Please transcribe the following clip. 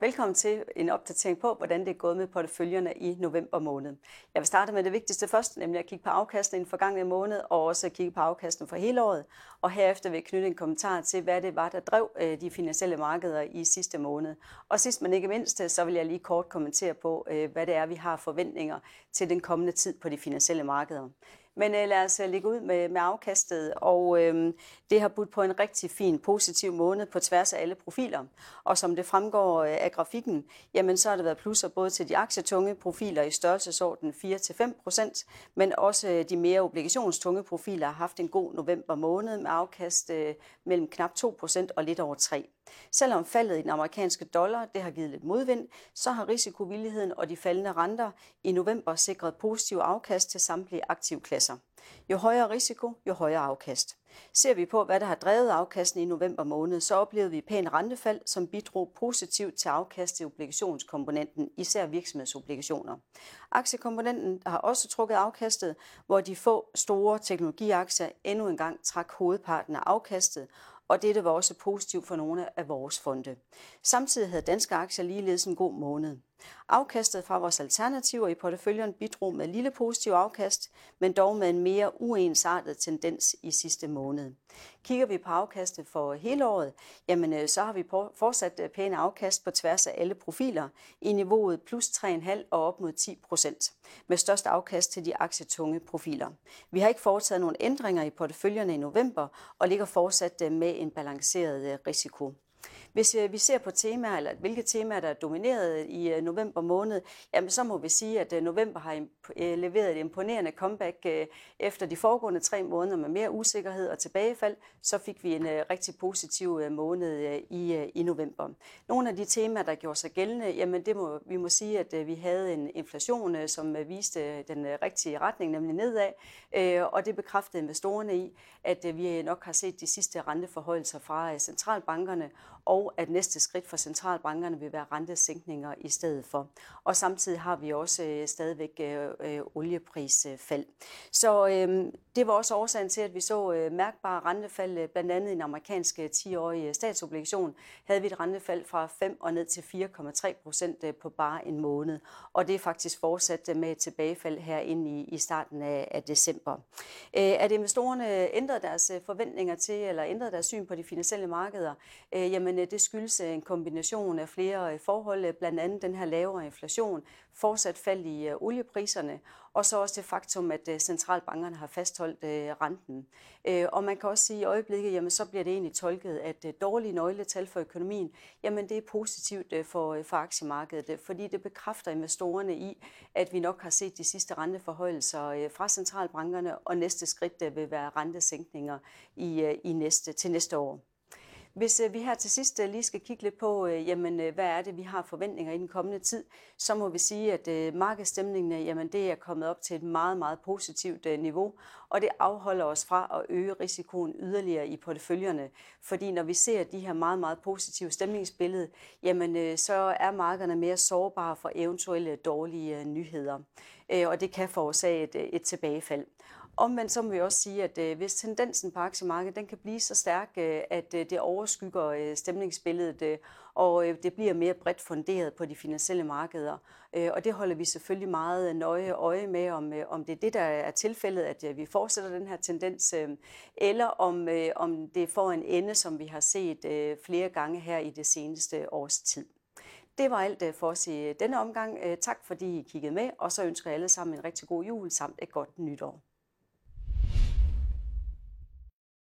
Velkommen til en opdatering på, hvordan det er gået med porteføljerne i november måned. Jeg vil starte med det vigtigste først, nemlig at kigge på afkastene i den forgangne måned, og også kigge på afkastene for hele året. Og herefter vil jeg knytte en kommentar til, hvad det var, der drev øh, de finansielle markeder i sidste måned. Og sidst men ikke mindst, øh, så vil jeg lige kort kommentere på, øh, hvad det er, vi har forventninger til den kommende tid på de finansielle markeder. Men øh, lad os øh, ligge ud med, med afkastet, og øh, det har budt på en rigtig fin, positiv måned på tværs af alle profiler. Og som det fremgår øh, af grafikken, jamen så har det været plusser både til de aktietunge profiler i størrelsesorden 4-5%, men også øh, de mere obligationstunge profiler har haft en god november måned med afkast øh, mellem knap 2% og lidt over 3%. Selvom faldet i den amerikanske dollar det har givet lidt modvind, så har risikovilligheden og de faldende renter i november sikret positiv afkast til samtlige aktivklasser. Jo højere risiko, jo højere afkast. Ser vi på, hvad der har drevet afkasten i november måned, så oplevede vi pæn rentefald, som bidrog positivt til afkast til obligationskomponenten, især virksomhedsobligationer. Aktiekomponenten har også trukket afkastet, hvor de få store teknologiaktier endnu engang trak hovedparten af afkastet, og dette var også positivt for nogle af vores fonde. Samtidig havde danske aktier ligeledes en god måned. Afkastet fra vores alternativer i porteføljen bidrog med lille positiv afkast, men dog med en mere uensartet tendens i sidste måned. Kigger vi på afkastet for hele året, jamen øh, så har vi fortsat øh, pæne afkast på tværs af alle profiler i niveauet plus 3,5 og op mod 10 procent, med størst afkast til de aktietunge profiler. Vi har ikke foretaget nogen ændringer i porteføljerne i november og ligger fortsat øh, med en balanceret risiko. Hvis øh, vi ser på temaer, eller hvilke temaer, der er domineret i øh, november måned, jamen så må vi sige, at øh, november har leveret et imponerende comeback efter de foregående tre måneder med mere usikkerhed og tilbagefald. Så fik vi en rigtig positiv måned i, i november. Nogle af de temaer, der gjorde sig gældende, jamen det må, vi må sige, at vi havde en inflation, som viste den rigtige retning, nemlig nedad, og det bekræftede investorerne i, at vi nok har set de sidste renteforholdelser fra centralbankerne, og at næste skridt for centralbankerne vil være rentesænkninger i stedet for. Og samtidig har vi også øh, stadigvæk øh, øh, olieprisfald. Så det var også årsagen til, at vi så mærkbare rentefald, blandt andet i den amerikanske 10-årige statsobligation, havde vi et rentefald fra 5 og ned til 4,3 procent på bare en måned. Og det er faktisk fortsat med et tilbagefald her ind i, i starten af, af december. Er at investorerne ændrede deres forventninger til, eller ændrede deres syn på de finansielle markeder, jamen jamen øh, det skyldes øh, en kombination af flere øh, forhold, blandt andet den her lavere inflation, fortsat fald i oliepriserne, og så også det faktum, at centralbankerne har fastholdt renten. Og man kan også sige, at i øjeblikket, jamen, så bliver det egentlig tolket, at dårlige nøgletal for økonomien, jamen det er positivt for, for aktiemarkedet, fordi det bekræfter investorerne i, at vi nok har set de sidste renteforhøjelser fra centralbankerne, og næste skridt vil være rentesænkninger i, i næste, til næste år. Hvis øh, vi her til sidst øh, lige skal kigge lidt på, øh, jamen, hvad er det, vi har forventninger i den kommende tid, så må vi sige, at markedsstemningen jamen, det er kommet op til et meget, meget positivt niveau, og det afholder os fra at øge risikoen yderligere i porteføljerne. Fordi når vi ser de her meget, meget positive stemningsbillede, jamen, så er markederne mere sårbare for eventuelle dårlige nyheder. Og det kan forårsage et, et tilbagefald. Omvendt så må vi også sige, at øh, hvis tendensen på aktiemarkedet den kan blive så stærk, øh, at øh, det overskygger stemningsbilledet, og det bliver mere bredt funderet på de finansielle markeder. Og det holder vi selvfølgelig meget nøje øje med, om, om det er det, der er tilfældet, at vi fortsætter den her tendens, eller om, om det får en ende, som vi har set flere gange her i det seneste års tid. Det var alt for os i denne omgang. Tak fordi I kiggede med, og så ønsker jeg alle sammen en rigtig god jul samt et godt nytår.